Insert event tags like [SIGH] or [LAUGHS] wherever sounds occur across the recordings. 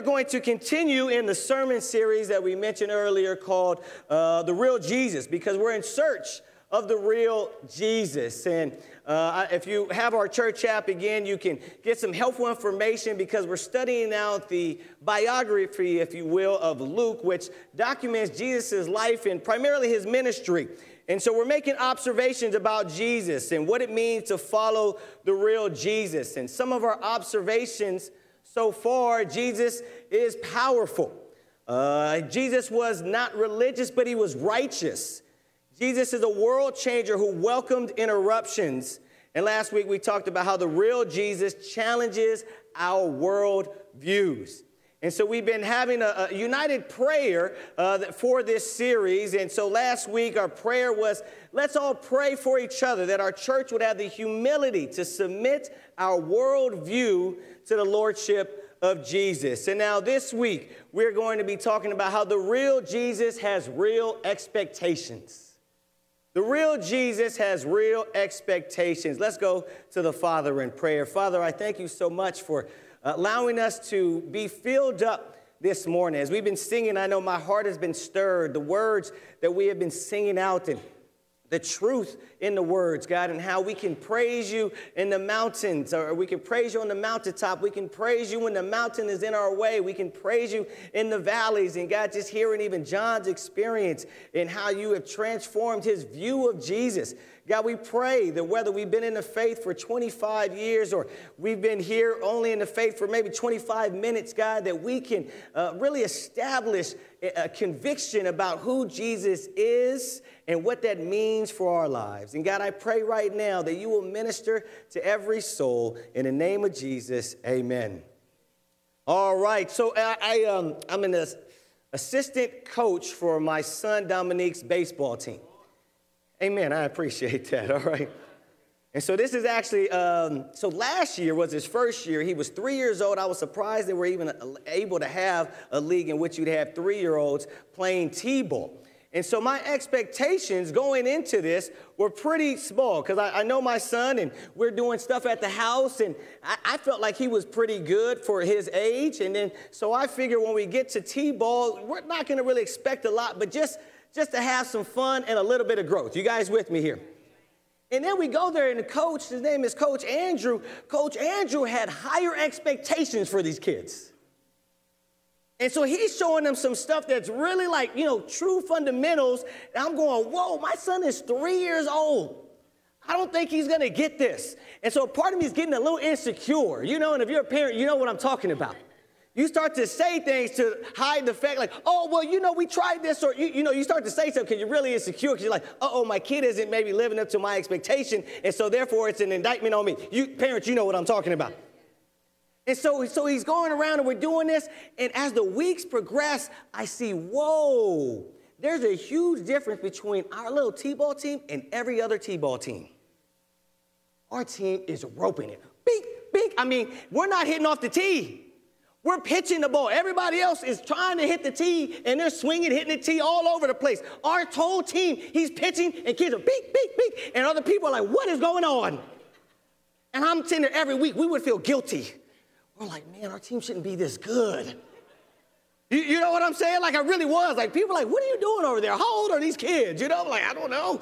are going to continue in the sermon series that we mentioned earlier called uh, The Real Jesus because we're in search of the real Jesus. And uh, if you have our church app again, you can get some helpful information because we're studying out the biography, if you will, of Luke, which documents Jesus' life and primarily his ministry. And so we're making observations about Jesus and what it means to follow the real Jesus. And some of our observations so far, Jesus is powerful. Uh, Jesus was not religious, but he was righteous. Jesus is a world changer who welcomed interruptions. And last week we talked about how the real Jesus challenges our world views. And so we've been having a, a united prayer uh, for this series. And so last week our prayer was let's all pray for each other that our church would have the humility to submit our worldview to the Lordship of Jesus. And now this week we're going to be talking about how the real Jesus has real expectations. The real Jesus has real expectations. Let's go to the Father in prayer. Father, I thank you so much for uh, allowing us to be filled up this morning. As we've been singing, I know my heart has been stirred. The words that we have been singing out and the truth in the words, God, and how we can praise you in the mountains, or we can praise you on the mountaintop. We can praise you when the mountain is in our way. We can praise you in the valleys. And God, just hearing even John's experience and how you have transformed his view of Jesus. God, we pray that whether we've been in the faith for 25 years or we've been here only in the faith for maybe 25 minutes, God, that we can uh, really establish a conviction about who Jesus is and what that means for our lives. And God, I pray right now that you will minister to every soul. In the name of Jesus, amen. All right, so I, I, um, I'm an assistant coach for my son Dominique's baseball team. Amen. I appreciate that. [LAUGHS] All right. And so this is actually, um, so last year was his first year. He was three years old. I was surprised they were even able to have a league in which you'd have three year olds playing T ball. And so my expectations going into this were pretty small because I, I, know my son and we're doing stuff at the house and I, I felt like he was pretty good for his age. And then, so I figure when we get to T ball, we're not going to really expect a lot, but just just to have some fun and a little bit of growth. You guys with me here? And then we go there, and the coach, his name is Coach Andrew. Coach Andrew had higher expectations for these kids. And so he's showing them some stuff that's really like, you know, true fundamentals. And I'm going, whoa, my son is three years old. I don't think he's gonna get this. And so part of me is getting a little insecure, you know, and if you're a parent, you know what I'm talking about. You start to say things to hide the fact, like, oh, well, you know, we tried this, or you, you know, you start to say something because you're really insecure because you're like, oh, my kid isn't maybe living up to my expectation, and so therefore it's an indictment on me. You parents, you know what I'm talking about. And so, so he's going around and we're doing this, and as the weeks progress, I see, whoa, there's a huge difference between our little T-ball team and every other T-ball team. Our team is roping it. Beep, beep. I mean, we're not hitting off the tee. We're pitching the ball. Everybody else is trying to hit the tee and they're swinging, hitting the tee all over the place. Our whole team, he's pitching and kids are beep, beep, beep. And other people are like, what is going on? And I'm sitting there every week, we would feel guilty. We're like, man, our team shouldn't be this good. You, you know what I'm saying? Like, I really was. Like, people like, what are you doing over there? How old are these kids? You know, like, I don't know.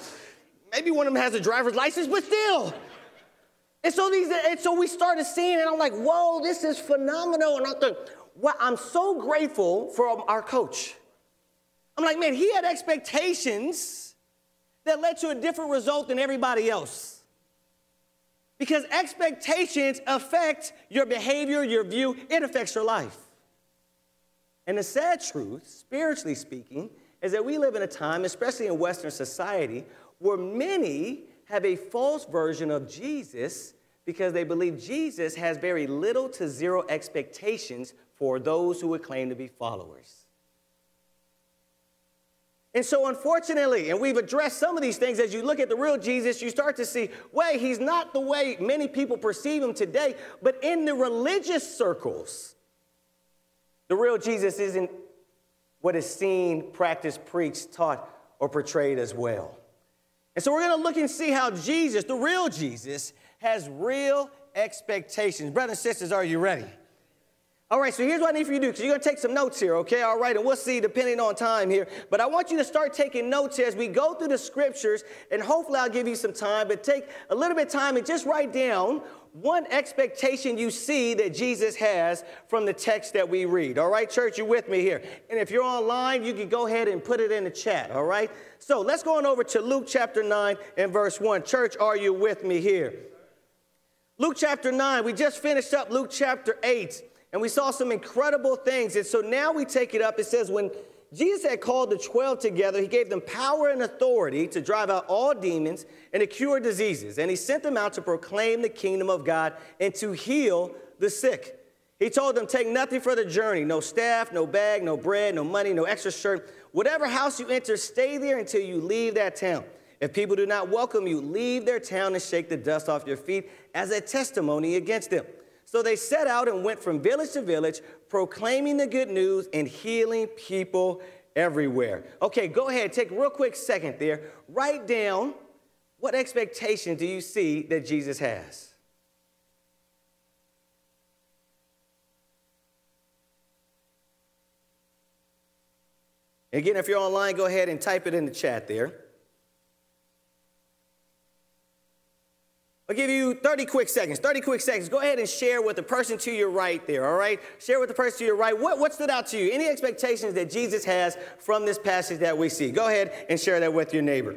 Maybe one of them has a driver's license, but still. And so these, and so we started seeing, and I'm like, whoa, this is phenomenal. And I thought, well, I'm so grateful for our coach. I'm like, man, he had expectations that led to a different result than everybody else. Because expectations affect your behavior, your view, it affects your life. And the sad truth, spiritually speaking, is that we live in a time, especially in Western society, where many have a false version of Jesus because they believe Jesus has very little to zero expectations for those who would claim to be followers. And so, unfortunately, and we've addressed some of these things, as you look at the real Jesus, you start to see, wait, he's not the way many people perceive him today, but in the religious circles, the real Jesus isn't what is seen, practiced, preached, taught, or portrayed as well. And so we're going to look and see how Jesus, the real Jesus, has real expectations. Brothers and sisters, are you ready? All right, so here's what I need for you to do, because you're going to take some notes here, okay? All right, and we'll see depending on time here. But I want you to start taking notes as we go through the scriptures, and hopefully I'll give you some time, but take a little bit of time and just write down one expectation you see that Jesus has from the text that we read. All right, church, you with me here? And if you're online, you can go ahead and put it in the chat, all right? So let's go on over to Luke chapter 9 and verse 1. Church, are you with me here? Luke chapter 9, we just finished up Luke chapter 8 and we saw some incredible things. And so now we take it up. It says, when Jesus had called the 12 together, he gave them power and authority to drive out all demons and to cure diseases. And he sent them out to proclaim the kingdom of God and to heal the sick. He told them, Take nothing for the journey no staff, no bag, no bread, no money, no extra shirt. Whatever house you enter, stay there until you leave that town. If people do not welcome you, leave their town and shake the dust off your feet as a testimony against them. So they set out and went from village to village, proclaiming the good news and healing people everywhere. Okay, go ahead, take a real quick second there. Write down what expectation do you see that Jesus has? Again, if you're online, go ahead and type it in the chat there. I'll give you 30 quick seconds. 30 quick seconds. Go ahead and share with the person to your right there, all right? Share with the person to your right. What, what stood out to you? Any expectations that Jesus has from this passage that we see? Go ahead and share that with your neighbor.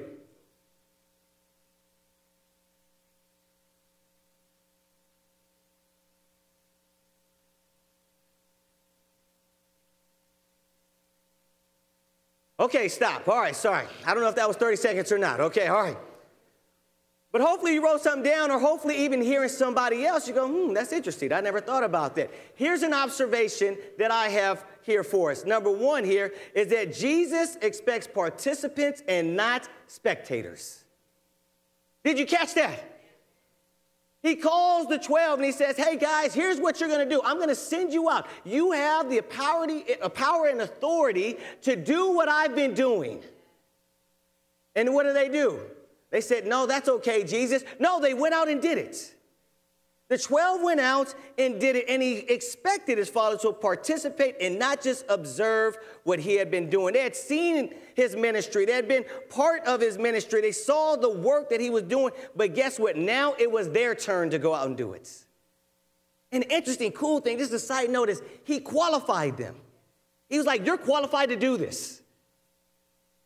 Okay, stop. All right, sorry. I don't know if that was 30 seconds or not. Okay, all right. But hopefully you wrote something down, or hopefully even hearing somebody else, you go, hmm, that's interesting. I never thought about that. Here's an observation that I have here for us. Number one here is that Jesus expects participants and not spectators. Did you catch that? He calls the 12 and he says, Hey guys, here's what you're going to do. I'm going to send you out. You have the power and authority to do what I've been doing. And what do they do? They said, No, that's okay, Jesus. No, they went out and did it. The 12 went out and did it, and he expected his father to participate and not just observe what he had been doing. They had seen his ministry, they had been part of his ministry, they saw the work that he was doing, but guess what? Now it was their turn to go out and do it. An interesting, cool thing, just a side note, is he qualified them. He was like, You're qualified to do this.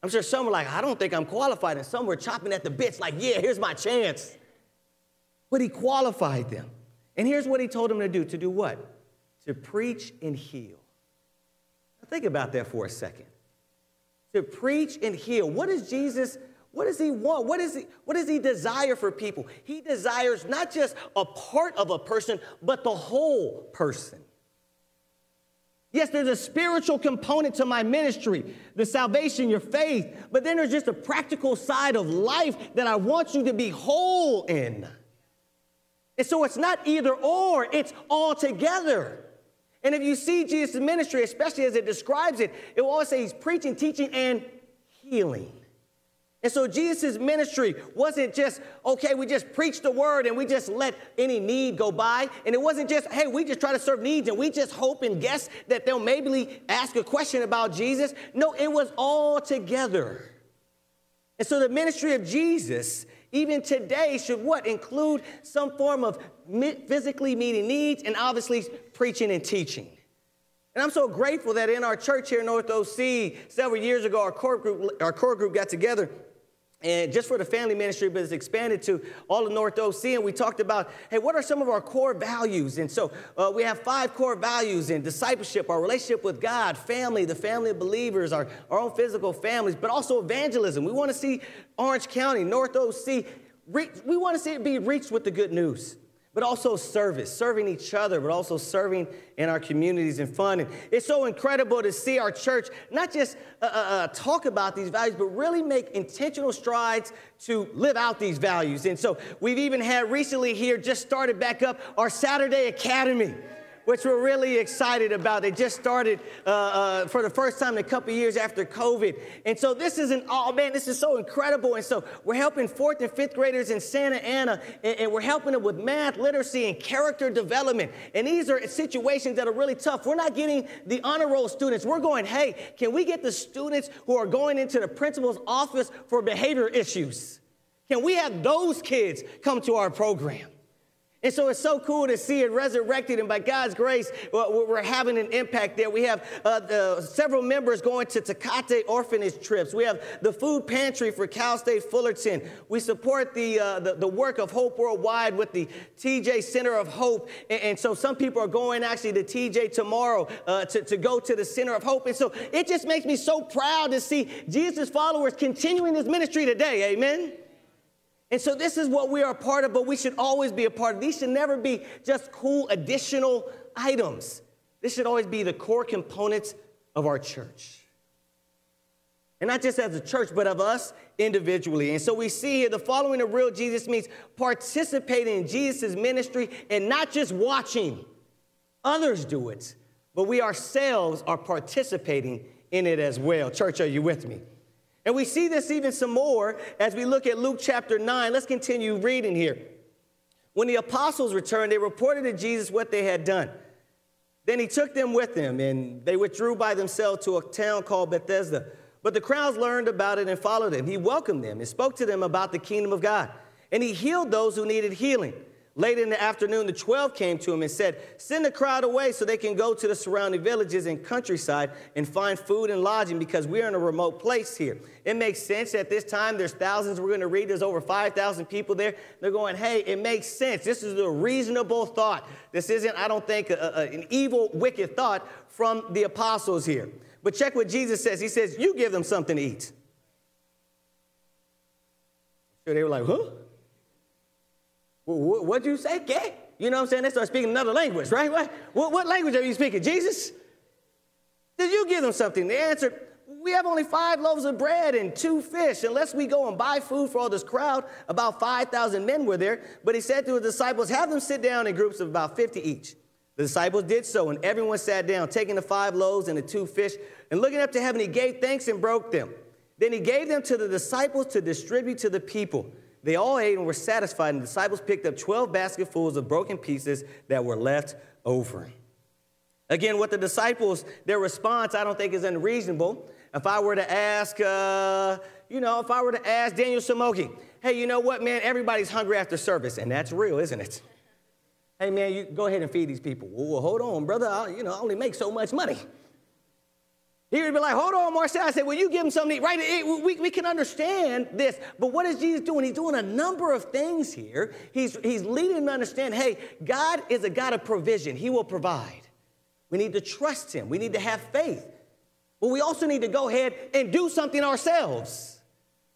I'm sure some were like, I don't think I'm qualified. And some were chopping at the bits, like, yeah, here's my chance. But he qualified them. And here's what he told them to do to do what? To preach and heal. Now think about that for a second. To preach and heal. What does Jesus, what does he want? What, is he, what does he desire for people? He desires not just a part of a person, but the whole person. Yes, there's a spiritual component to my ministry, the salvation, your faith, but then there's just a practical side of life that I want you to be whole in. And so it's not either or, it's all together. And if you see Jesus' ministry, especially as it describes it, it will always say he's preaching, teaching, and healing. And so Jesus' ministry wasn't just, okay, we just preach the word and we just let any need go by. And it wasn't just, hey, we just try to serve needs and we just hope and guess that they'll maybe ask a question about Jesus. No, it was all together. And so the ministry of Jesus, even today, should what? Include some form of physically meeting needs and obviously preaching and teaching. And I'm so grateful that in our church here in North OC, several years ago, our core group, our core group got together and just for the family ministry, but it's expanded to all of North OC. And we talked about, hey, what are some of our core values? And so uh, we have five core values in discipleship, our relationship with God, family, the family of believers, our, our own physical families, but also evangelism. We want to see Orange County, North OC, we want to see it be reached with the good news but also service, serving each other, but also serving in our communities and fun. And it's so incredible to see our church not just uh, uh, uh, talk about these values, but really make intentional strides to live out these values. And so we've even had recently here, just started back up our Saturday Academy which we're really excited about. They just started uh, uh, for the first time in a couple years after COVID. And so this is an, oh man, this is so incredible. And so we're helping fourth and fifth graders in Santa Ana, and, and we're helping them with math, literacy, and character development. And these are situations that are really tough. We're not getting the honor roll students. We're going, hey, can we get the students who are going into the principal's office for behavior issues? Can we have those kids come to our program? And so it's so cool to see it resurrected, and by God's grace, we're having an impact there. We have uh, several members going to Tecate orphanage trips. We have the food pantry for Cal State Fullerton. We support the, uh, the, the, work of Hope Worldwide with the TJ Center of Hope. And, and so some people are going actually to TJ tomorrow uh, to, to go to the Center of Hope. And so it just makes me so proud to see Jesus' followers continuing this ministry today. Amen. And so this is what we are a part of, but we should always be a part of. These should never be just cool additional items. This should always be the core components of our church. And not just as a church, but of us individually. And so we see here the following of real Jesus means participating in Jesus' ministry and not just watching others do it, but we ourselves are participating in it as well. Church, are you with me? And we see this even some more as we look at Luke chapter 9. Let's continue reading here. When the apostles returned, they reported to Jesus what they had done. Then he took them with him, and they withdrew by themselves to a town called Bethsaida. But the crowds learned about it and followed him. He welcomed them and spoke to them about the kingdom of God. And he healed those who needed healing. Late in the afternoon, the 12 came to him and said, Send the crowd away so they can go to the surrounding villages and countryside and find food and lodging because we're in a remote place here. It makes sense at this time. There's thousands. We're going to read. There's over 5,000 people there. They're going, Hey, it makes sense. This is a reasonable thought. This isn't, I don't think, a, a, an evil, wicked thought from the apostles here. But check what Jesus says. He says, You give them something to eat. So they were like, Huh? What'd you say, gay? You know what I'm saying? They start speaking another language, right? What, what, what language are you speaking? Jesus? Did you give them something? They answered, We have only five loaves of bread and two fish. Unless we go and buy food for all this crowd, about 5,000 men were there. But he said to his disciples, Have them sit down in groups of about 50 each. The disciples did so, and everyone sat down, taking the five loaves and the two fish, and looking up to heaven, he gave thanks and broke them. Then he gave them to the disciples to distribute to the people. They all ate and were satisfied, and the disciples picked up 12 basketfuls of broken pieces that were left over. Again, what the disciples, their response, I don't think is unreasonable. If I were to ask, uh, you know, if I were to ask Daniel Samoki, hey, you know what, man, everybody's hungry after service, and that's real, isn't it? Hey, man, you go ahead and feed these people. Well, hold on, brother, I, you know, I only make so much money. He would be like, hold on, Marcel. I said, well, you give him something to eat. Right? We, we can understand this. But what is Jesus doing? He's doing a number of things here. He's, he's leading them to understand, hey, God is a God of provision. He will provide. We need to trust him. We need to have faith. But we also need to go ahead and do something ourselves.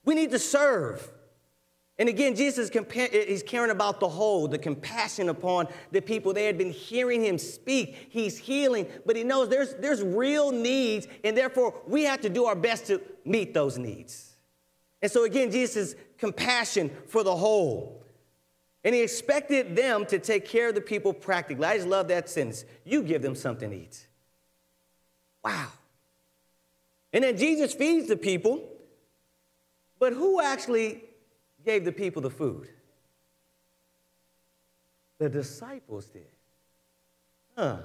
We need to serve. And again, Jesus is eh, caring about the whole, the compassion upon the people. They had been hearing him speak. He's healing, but he knows there's, there's real needs, and therefore we have to do our best to meet those needs. And so again, Jesus' compassion for the whole. And he expected them to take care of the people practically. I just love that sentence. You give them something to eat. Wow. And then Jesus feeds the people, but who actually gave the people the food? The disciples did. Huh.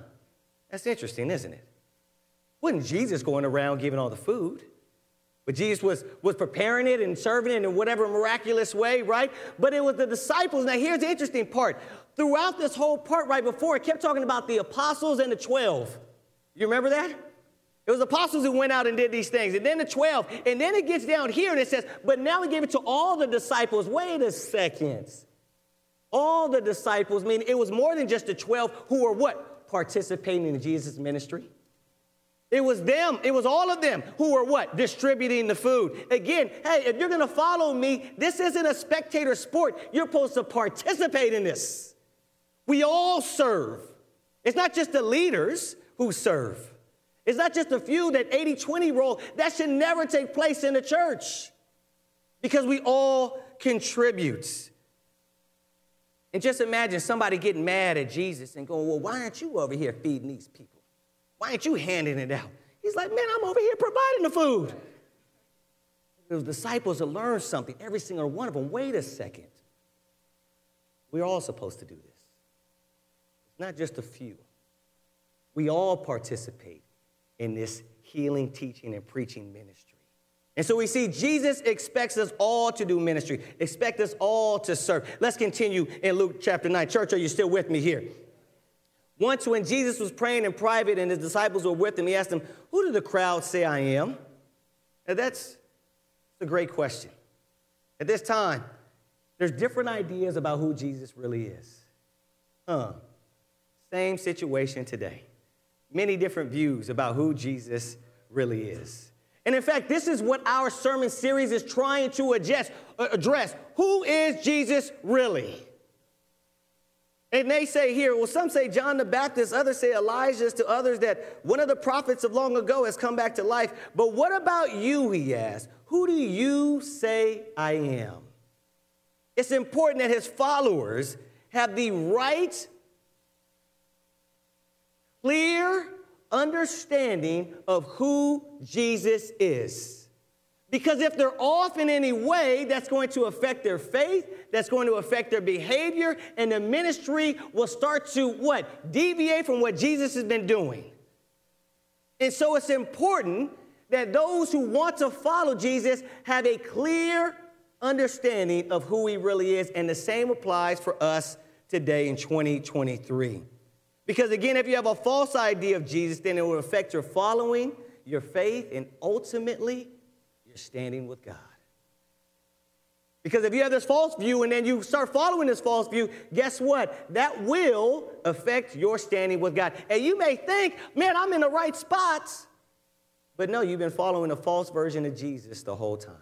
That's interesting, isn't it? Wasn't Jesus going around giving all the food? But Jesus was, was preparing it and serving it in whatever miraculous way, right? But it was the disciples. Now, here's the interesting part. Throughout this whole part right before, it kept talking about the apostles and the 12. You remember that? It was apostles who went out and did these things. And then the 12. And then it gets down here and it says, but now he gave it to all the disciples. Wait a second. All the disciples, I mean, it was more than just the 12 who were what? Participating in Jesus' ministry. It was them, it was all of them who were what? Distributing the food. Again, hey, if you're gonna follow me, this isn't a spectator sport. You're supposed to participate in this. We all serve. It's not just the leaders who serve. It's not just a few that 80 20 role. That should never take place in the church because we all contribute. And just imagine somebody getting mad at Jesus and going, Well, why aren't you over here feeding these people? Why aren't you handing it out? He's like, Man, I'm over here providing the food. The disciples have learned something, every single one of them. Wait a second. We're all supposed to do this. It's not just a few. We all participate in this healing, teaching, and preaching ministry. And so we see Jesus expects us all to do ministry, expect us all to serve. Let's continue in Luke chapter 9. Church, are you still with me here? Once when Jesus was praying in private and his disciples were with him, he asked them, Who do the crowd say I am? And that's a great question. At this time, there's different ideas about who Jesus really is. Huh. Same situation today. Many different views about who Jesus really is. And in fact, this is what our sermon series is trying to address. Uh, address. Who is Jesus really? And they say here, well, some say John the Baptist, others say Elijah, to others that one of the prophets of long ago has come back to life. But what about you, he asked? Who do you say I am? It's important that his followers have the right, clear, understanding of who Jesus is. Because if they're off in any way, that's going to affect their faith, that's going to affect their behavior, and the ministry will start to what? Deviate from what Jesus has been doing. And so it's important that those who want to follow Jesus have a clear understanding of who he really is, and the same applies for us today in 2023. Because again, if you have a false idea of Jesus, then it will affect your following, your faith, and ultimately your standing with God. Because if you have this false view and then you start following this false view, guess what? That will affect your standing with God. And you may think, man, I'm in the right spots. But no, you've been following a false version of Jesus the whole time.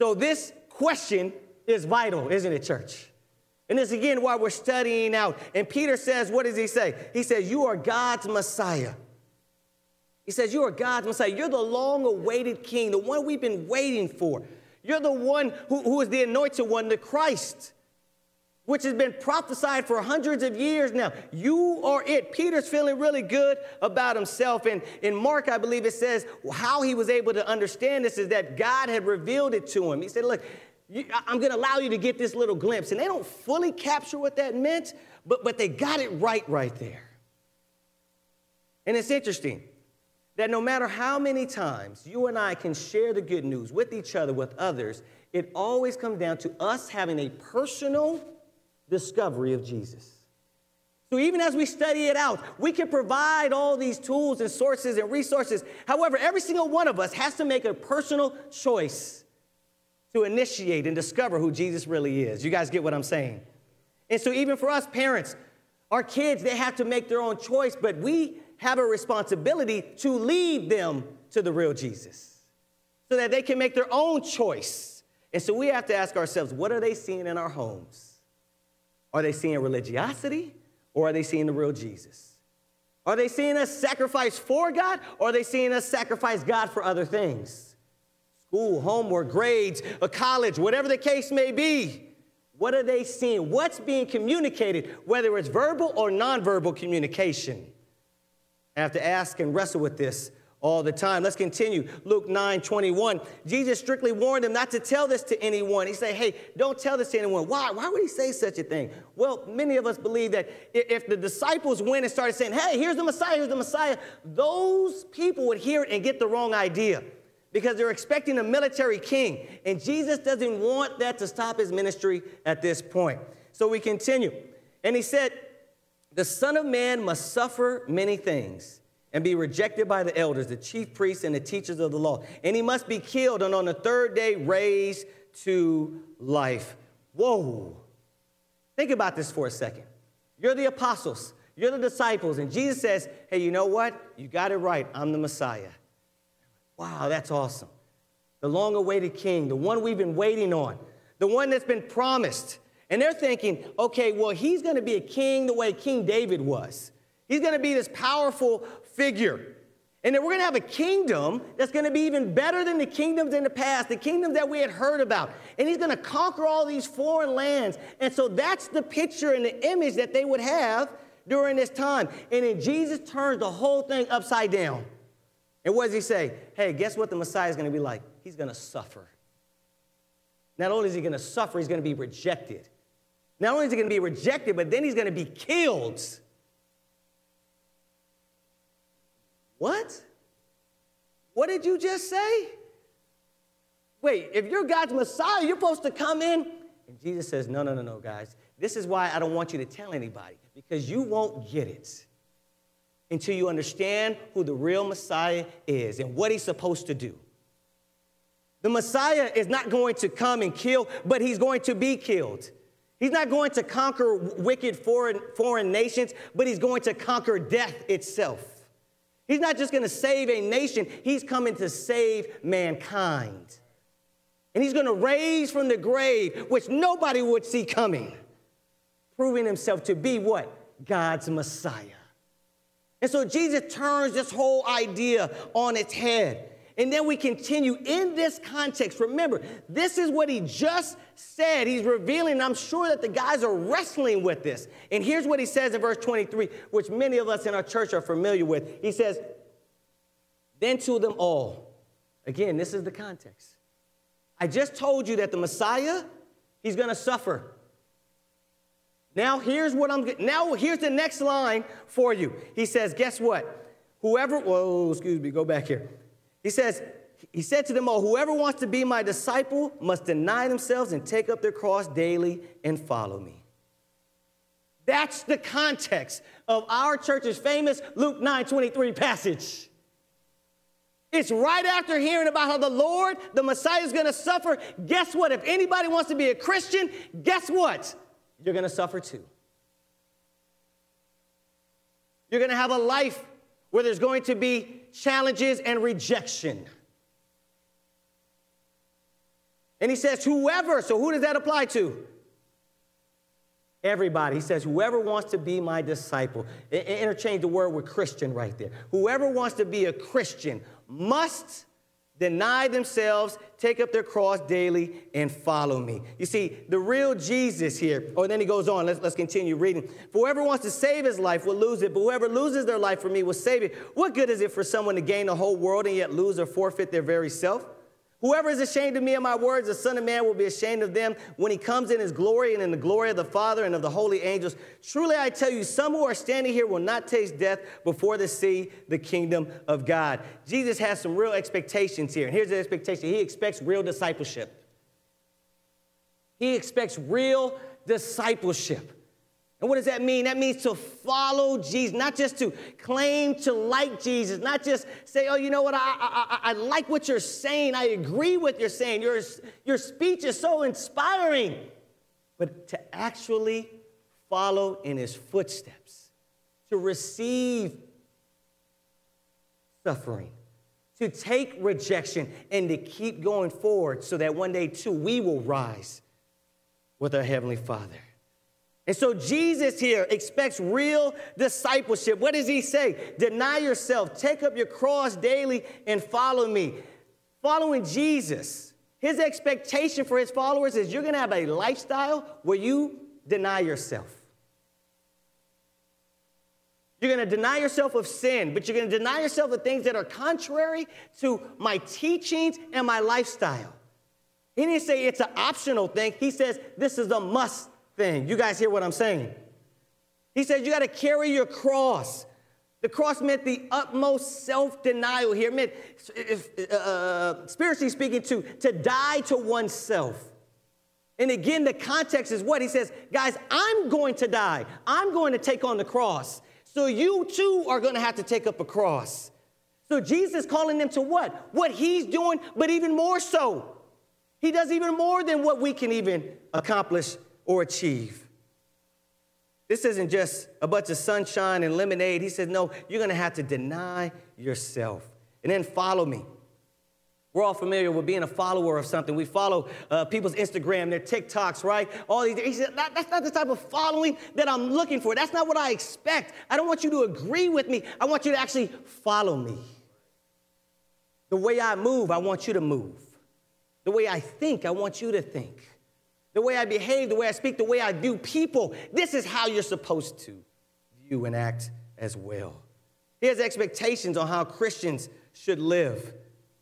So this question is vital, isn't it, church? And this again why we're studying out. And Peter says, what does he say? He says, You are God's Messiah. He says, You are God's Messiah. You're the long awaited king, the one we've been waiting for. You're the one who, who is the anointed one, the Christ, which has been prophesied for hundreds of years now. You are it. Peter's feeling really good about himself. And in Mark, I believe it says how he was able to understand this is that God had revealed it to him. He said, Look, I'm going to allow you to get this little glimpse. And they don't fully capture what that meant, but, but they got it right right there. And it's interesting that no matter how many times you and I can share the good news with each other, with others, it always comes down to us having a personal discovery of Jesus. So even as we study it out, we can provide all these tools and sources and resources. However, every single one of us has to make a personal choice to initiate and discover who Jesus really is. You guys get what I'm saying? And so, even for us parents, our kids, they have to make their own choice, but we have a responsibility to lead them to the real Jesus so that they can make their own choice. And so, we have to ask ourselves what are they seeing in our homes? Are they seeing religiosity or are they seeing the real Jesus? Are they seeing us sacrifice for God or are they seeing us sacrifice God for other things? School, homework, grades, a college, whatever the case may be. What are they seeing? What's being communicated, whether it's verbal or nonverbal communication? I have to ask and wrestle with this all the time. Let's continue. Luke 9 21. Jesus strictly warned them not to tell this to anyone. He said, Hey, don't tell this to anyone. Why? Why would he say such a thing? Well, many of us believe that if the disciples went and started saying, Hey, here's the Messiah, here's the Messiah, those people would hear it and get the wrong idea because they're expecting a military king. And Jesus doesn't want that to stop his ministry at this point. So we continue. And he said, The Son of Man must suffer many things and be rejected by the elders, the chief priests, and the teachers of the law. And he must be killed and on the third day raised to life. Whoa. Think about this for a second. You're the apostles, you're the disciples, and Jesus says, Hey, you know what? You got it right. I'm the Messiah. Wow, that's awesome. The long awaited king, the one we've been waiting on, the one that's been promised. And they're thinking, okay, well, he's going to be a king the way King David was. He's going to be this powerful figure. And then we're going to have a kingdom that's going to be even better than the kingdoms in the past, the kingdoms that we had heard about. And he's going to conquer all these foreign lands. And so that's the picture and the image that they would have during this time. And then Jesus turns the whole thing upside down. And what does he say? Hey, guess what the Messiah is going to be like? He's going to suffer. Not only is he going to suffer, he's going to be rejected. Not only is he going to be rejected, but then he's going to be killed. What? What did you just say? Wait, if you're God's Messiah, you're supposed to come in. And Jesus says, No, no, no, no, guys. This is why I don't want you to tell anybody, because you won't get it until you understand who the real Messiah is and what he's supposed to do. The Messiah is not going to come and kill, but he's going to be killed. He's not going to conquer wicked foreign, foreign nations, but he's going to conquer death itself. He's not just going to save a nation, he's coming to save mankind. And he's going to raise from the grave, which nobody would see coming, proving himself to be what? God's Messiah. And so Jesus turns this whole idea on its head. And then we continue in this context. Remember, this is what he just said. He's revealing, I'm sure that the guys are wrestling with this. And here's what he says in verse 23, which many of us in our church are familiar with. He says, Then to them all. Again, this is the context. I just told you that the Messiah, he's to suffer. Now here's what I'm now here's the next line for you. He says, guess what? Whoever, whoa, excuse me, go back here. He says, he said to them all, Whoever wants to be my disciple must deny themselves and take up their cross daily and follow me. That's the context of our church's famous Luke 9 23 passage. It's right after hearing about how the Lord, the Messiah, is going to suffer. Guess what? If anybody wants to be a Christian, guess what? You're going to suffer too. You're going to have a life where there's going to be challenges and rejection. And he says, whoever, so who does that apply to? Everybody. He says, whoever wants to be my disciple, interchange the word with Christian right there. Whoever wants to be a Christian must deny themselves, take up their cross daily, and follow me. You see, the real Jesus here, oh, then he goes on, let's, let's continue reading. For whoever wants to save his life will lose it, but whoever loses their life for me will save it. What good is it for someone to gain the whole world and yet lose or forfeit their very self? Whoever is ashamed of me and my words, the Son of Man will be ashamed of them when he comes in his glory and in the glory of the Father and of the holy angels. Truly I tell you, some who are standing here will not taste death before they see the kingdom of God. Jesus has some real expectations here. And here's the expectation He expects real discipleship. He expects real discipleship. And what does that mean? That means to follow Jesus, not just to claim to like Jesus, not just say, oh, you know what, I, I, I like what you're saying, I agree with you're saying, your, your speech is so inspiring, but to actually follow in his footsteps, to receive suffering, to take rejection, and to keep going forward so that one day, too, we will rise with our Heavenly Father. And so Jesus here expects real discipleship. What does he say? Deny yourself, take up your cross daily, and follow me. Following Jesus, his expectation for his followers is you're gonna have a lifestyle where you deny yourself. You're going to deny yourself of sin, but you're going to deny yourself of things that are contrary to my teachings and my lifestyle. He didn't say it's an optional thing. He says this is a must thing. You guys hear what I'm saying? He says You got to carry your cross. The cross meant the utmost self denial here. It meant, uh, uh, spiritually speaking, to, to die to oneself. And again, the context is what? He says, Guys, I'm going to die. I'm going to take on the cross. So you too are going to have to take up a cross. So Jesus calling them to what? What he's doing, but even more so. He does even more than what we can even accomplish or achieve. This isn't just a bunch of sunshine and lemonade. He said, No, you're going to have to deny yourself and then follow me. We're all familiar with being a follower of something. We follow uh, people's Instagram, their TikToks, right? All these. He said, that, That's not the type of following that I'm looking for. That's not what I expect. I don't want you to agree with me. I want you to actually follow me. The way I move, I want you to move. The way I think, I want you to think. The way I behave, the way I speak, the way I do people, this is how you're supposed to view and act as well. He has expectations on how Christians should live.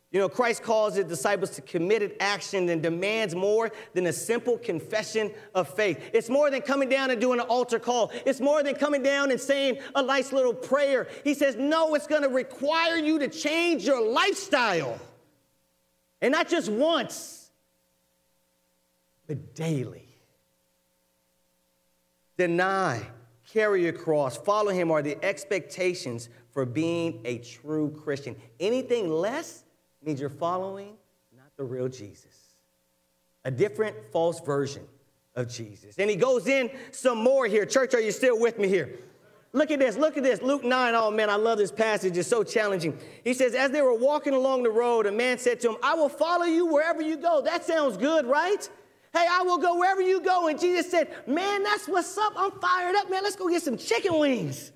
You know, Christ calls his disciples to committed action and demands more than a simple confession of faith. It's more than coming down and doing an altar call. It's more than coming down and saying a nice little prayer. He says, no, it's going to require you to change your lifestyle. And not just once, but daily. Deny, carry your cross, follow him are the expectations for being a true Christian. Anything less means you're following not the real Jesus, a different false version of Jesus. And he goes in some more here. Church, are you still with me here? Look at this, look at this. Luke 9, oh man, I love this passage. It's so challenging. He says, As they were walking along the road, a man said to him, I will follow you wherever you go. That sounds good, right? Hey, I will go wherever you go. And Jesus said, Man, that's what's up. I'm fired up, man. Let's go get some chicken wings.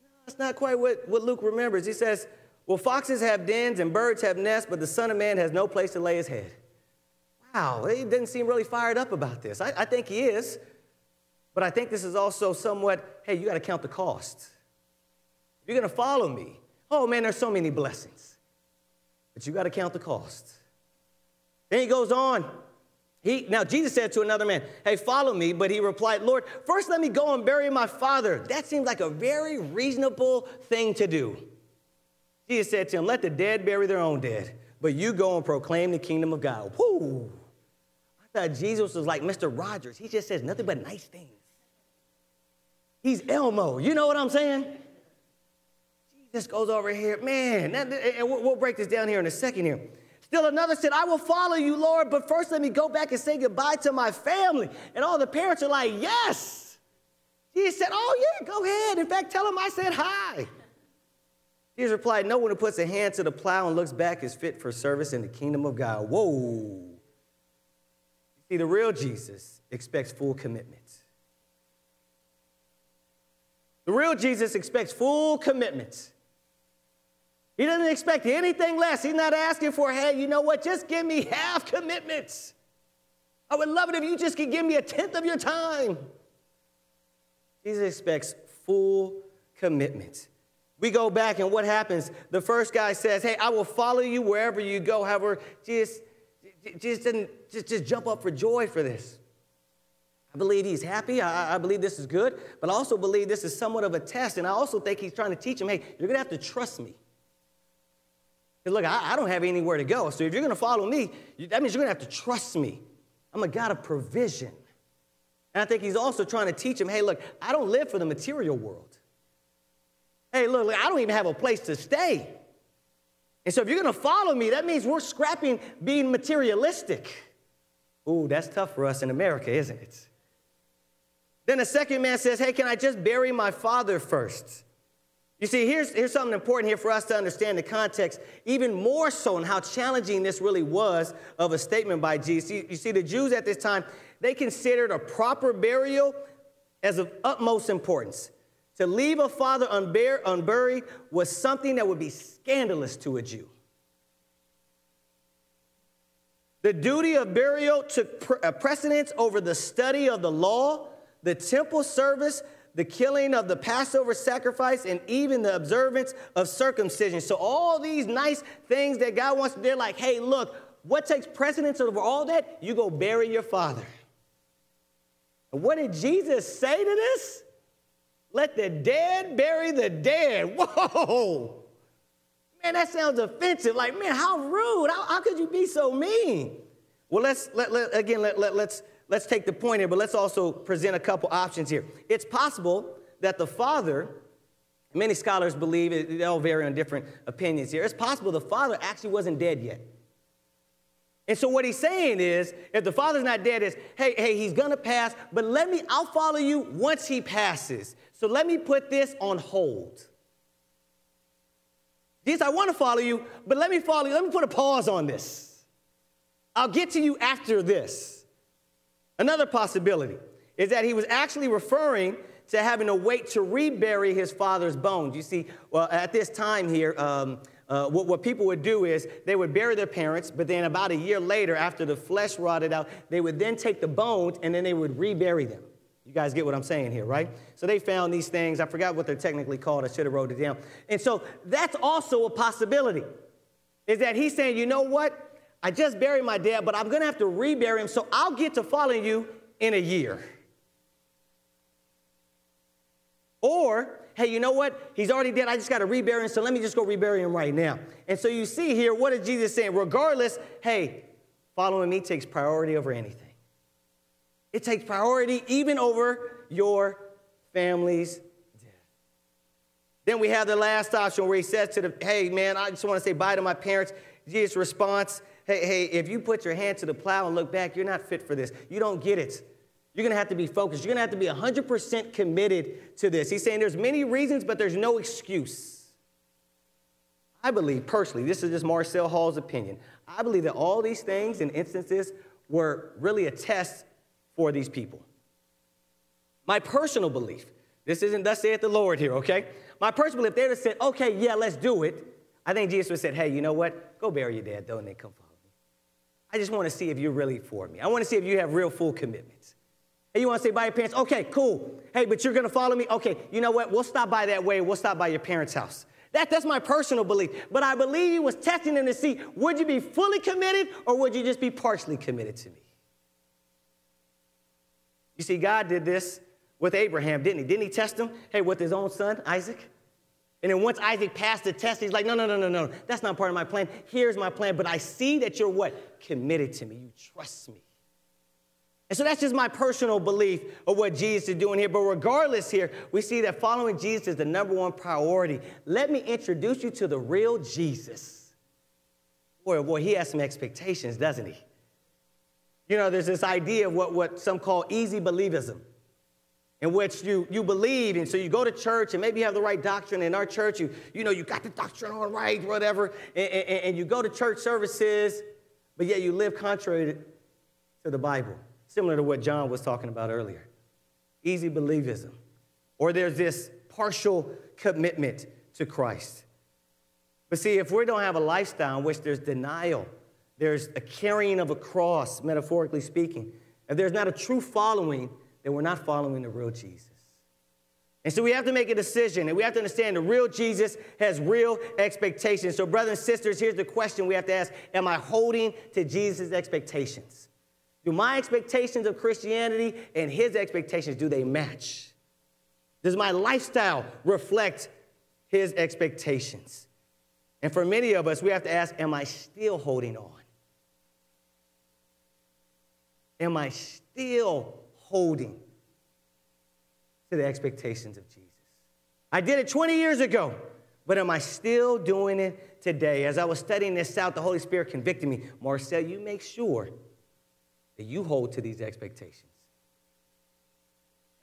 No, that's not quite what, what Luke remembers. He says, Well, foxes have dens and birds have nests, but the Son of Man has no place to lay his head. Wow, he didn't seem really fired up about this. I, I think he is. But I think this is also somewhat hey, you got to count the cost. You're going to follow me, oh man, there's so many blessings. But you got to count the cost. Then he goes on. He, now, Jesus said to another man, Hey, follow me. But he replied, Lord, first let me go and bury my father. That seems like a very reasonable thing to do. Jesus said to him, Let the dead bury their own dead, but you go and proclaim the kingdom of God. Whoo! I thought Jesus was like Mr. Rogers. He just says nothing but nice things. He's Elmo. You know what I'm saying? Jesus goes over here. Man, and we'll break this down here in a second here. Still another said, I will follow you, Lord, but first let me go back and say goodbye to my family. And all the parents are like, Yes. He said, Oh, yeah, go ahead. In fact, tell them I said hi. Jesus replied, No one who puts a hand to the plow and looks back is fit for service in the kingdom of God. Whoa. See, the real Jesus expects full commitment. The real Jesus expects full commitment. He doesn't expect anything less. He's not asking for, hey, you know what? Just give me half commitments. I would love it if you just could give me a tenth of your time. Jesus expects full commitment. We go back, and what happens? The first guy says, Hey, I will follow you wherever you go. However, Jesus, Jesus didn't just, just jump up for joy for this. I believe he's happy. I, I, believe this is good, but I also believe this is somewhat of a test. And I also think he's trying to teach him, hey, you're going to have to trust me. Look, I, I, don't have anywhere to go. So if you're going to follow me, that means you're going to have to trust me. I'm a God of provision. And I think he's also trying to teach him hey, look, I don't live for the material world. Hey, look, look I don't even have a place to stay. And so if you're going to follow me, that means we're scrapping being materialistic. Ooh, that's tough for us in America, isn't it? Then the second man says, Hey, can I just bury my father first? You see, here's, here's something important here for us to understand the context, even more so in how challenging this really was of a statement by Jesus. You, you see, the Jews at this time, they considered a proper burial as of utmost importance. To leave a father unbur- unburied was something that would be scandalous to a Jew. The duty of burial took pre- precedence over the study of the law, the temple service, the killing of the Passover sacrifice, and even the observance of circumcision. So, all these nice things that God wants, they're like, hey, look, what takes precedence over all that? You go bury your father. And what did Jesus say to this? Let the dead bury the dead. [LAUGHS] Whoa! Man, that sounds offensive. Like, man, how rude. How, how could you be so mean? Well, let's, let, let, again, let, let, let's let's take the point here, but let's also present a couple options here. It's possible that the father, many scholars believe, they all vary on different opinions here. It's possible the father actually wasn't dead yet. And so what he's saying is, if the father's not dead, is hey, hey, he's gonna pass, but let me, I'll follow you once he passes. So let me put this on hold. Jesus, I want to follow you, but let me follow you. Let me put a pause on this. I'll get to you after this. Another possibility is that he was actually referring to having to wait to rebury his father's bones. You see, well, at this time here, um, uh, what, what people would do is they would bury their parents, but then about a year later, after the flesh rotted out, they would then take the bones and then they would rebury them. You guys get what I'm saying here, right? So they found these things. I forgot what they're technically called. I should have wrote it down. And so that's also a possibility. Is that he's saying, you know what? I just buried my dad, but I'm going to have to rebury him, so I'll get to following you in a year. Or, hey, you know what? He's already dead. I just got to rebury him, so let me just go rebury him right now. And so you see here, what is Jesus saying? Regardless, hey, following me takes priority over anything. It takes priority even over your family's death. Then we have the last option where he says to the, hey, man, I just want to say bye to my parents. Jesus' response, hey, hey, if you put your hand to the plow and look back, you're not fit for this. You don't get it. You're going to have to be focused. You're going to have to be 100% committed to this. He's saying there's many reasons, but there's no excuse. I believe personally, this is just Marcel Hall's opinion. I believe that all these things and instances were really a test for these people. My personal belief, this isn't thus saith the Lord here, okay? My personal belief, they would have said, okay, yeah, let's do it. I think Jesus would have said, hey, you know what? Go bury your dad, though, and then come me. I just want to see if you're really for me. I want to see if you have real full commitments. Hey, you want to say by your parents? Okay, cool. Hey, but you're going to follow me? Okay, you know what? We'll stop by that way. We'll stop by your parents' house. That, that's my personal belief. But I believe he was testing them to see would you be fully committed or would you just be partially committed to me? You see, God did this with Abraham, didn't he? Didn't he test him? Hey, with his own son, Isaac? And then once Isaac passed the test, he's like, no, no, no, no, no. That's not part of my plan. Here's my plan. But I see that you're what? Committed to me. You trust me. And so that's just my personal belief of what Jesus is doing here. But regardless, here, we see that following Jesus is the number one priority. Let me introduce you to the real Jesus. Boy, oh boy, he has some expectations, doesn't he? You know, there's this idea of what, what some call easy believism, in which you, you believe, and so you go to church, and maybe you have the right doctrine. In our church, you, you know, you got the doctrine all right, whatever, and, and, and you go to church services, but yet you live contrary to, to the Bible, similar to what John was talking about earlier. Easy believism. Or there's this partial commitment to Christ. But see, if we don't have a lifestyle in which there's denial, there's a carrying of a cross, metaphorically speaking. If there's not a true following, then we're not following the real Jesus. And so we have to make a decision, and we have to understand the real Jesus has real expectations. So, brothers and sisters, here's the question we have to ask Am I holding to Jesus' expectations? Do my expectations of Christianity and his expectations, do they match? Does my lifestyle reflect his expectations? And for many of us, we have to ask Am I still holding on? am I still holding to the expectations of Jesus? I did it 20 years ago, but am I still doing it today? As I was studying this out, the Holy Spirit convicted me. Marcel, you make sure that you hold to these expectations.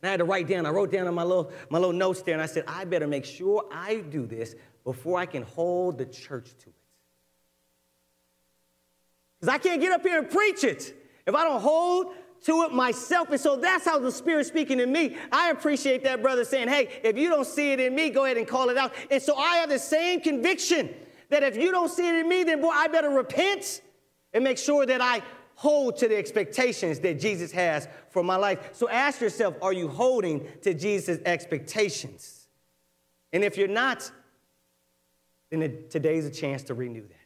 And I had to write down, I wrote down on my little, my little notes there, and I said, I better make sure I do this before I can hold the church to it. Because I can't get up here and preach it if I don't hold to it myself. And so that's how the Spirit's speaking in me. I appreciate that brother saying, hey, if you don't see it in me, go ahead and call it out. And so I have the same conviction that if you don't see it in me, then boy, I better repent and make sure that I hold to the expectations that Jesus has for my life. So ask yourself, are you holding to Jesus' expectations? And if you're not, then today's a chance to renew that.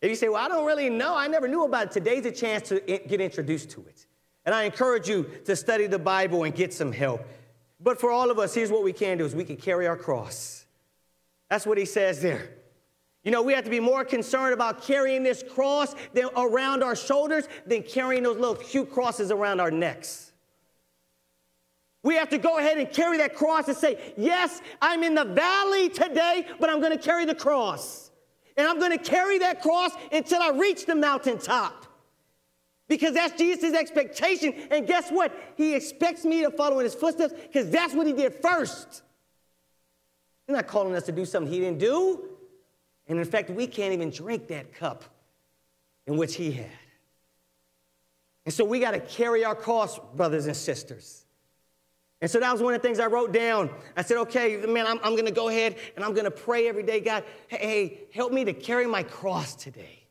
If you say, Well, I don't really know, I never knew about it, today's a chance to get introduced to it. And I encourage you to study the Bible and get some help. But for all of us, here's what we can do is we can carry our cross. That's what he says there. You know, we have to be more concerned about carrying this cross than around our shoulders than carrying those little cute crosses around our necks. We have to go ahead and carry that cross and say, Yes, I'm in the valley today, but I'm going to carry the cross. And I'm going to carry that cross until I reach the mountaintop. Because that's Jesus' expectation. And guess what? He expects me to follow in his footsteps because that's what he did first. He's not calling us to do something he didn't do. And in fact, we can't even drink that cup in which he had. And so we got to carry our cross, brothers and sisters. And so that was one of the things I wrote down. I said, okay, man, I'm, I'm going to go ahead and I'm going to pray every day. God, hey, hey, help me to carry my cross today.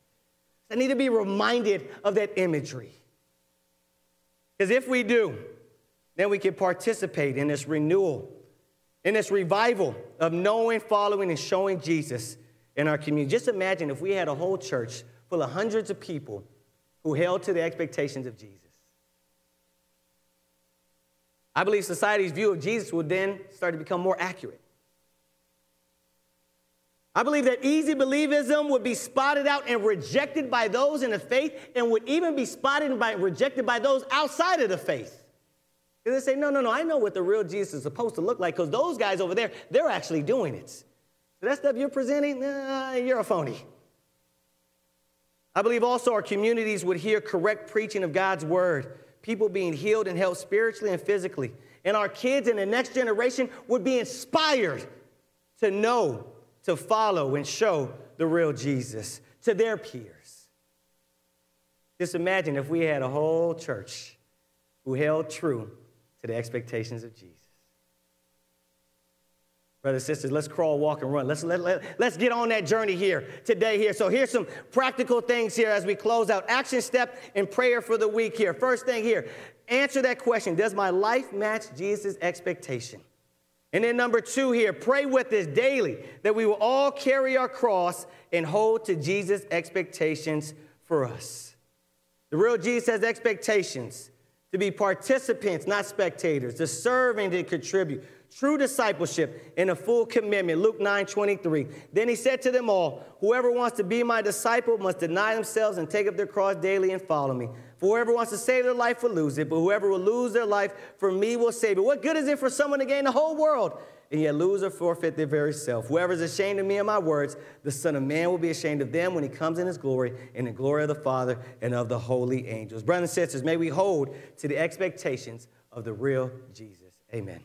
I need to be reminded of that imagery. Because if we do, then we can participate in this renewal, in this revival of knowing, following, and showing Jesus in our community. Just imagine if we had a whole church full of hundreds of people who held to the expectations of Jesus. I believe society's view of Jesus would then start to become more accurate. I believe that easy believism would be spotted out and rejected by those in the faith and would even be spotted and rejected by those outside of the faith. Because they say, no, no, no, I know what the real Jesus is supposed to look like because those guys over there, they're actually doing it. So that stuff you're presenting, nah, you're a phony. I believe also our communities would hear correct preaching of God's word people being healed and helped spiritually and physically. And our kids and the next generation would be inspired to know, to follow, and show the real Jesus to their peers. Just imagine if we had a whole church who held true to the expectations of Jesus. Brothers and sisters, let's crawl, walk, and run. Let's, let, let, let's get on that journey here today here. So here's some practical things here as we close out. Action step and prayer for the week here. First thing here, answer that question. Does my life match Jesus' expectation? And then number two here, pray with us daily that we will all carry our cross and hold to Jesus' expectations for us. The real Jesus has expectations to be participants, not spectators, to serve and to contribute true discipleship and a full commitment. Luke 9 23. Then he said to them all, Whoever wants to be my disciple must deny themselves and take up their cross daily and follow me. For whoever wants to save their life will lose it, but whoever will lose their life for me will save it. What good is it for someone to gain the whole world and yet lose or forfeit their very self? Whoever is ashamed of me and my words, the Son of Man will be ashamed of them when he comes in his glory, in the glory of the Father and of the holy angels. Brothers and sisters, may we hold to the expectations of the real Jesus. Amen.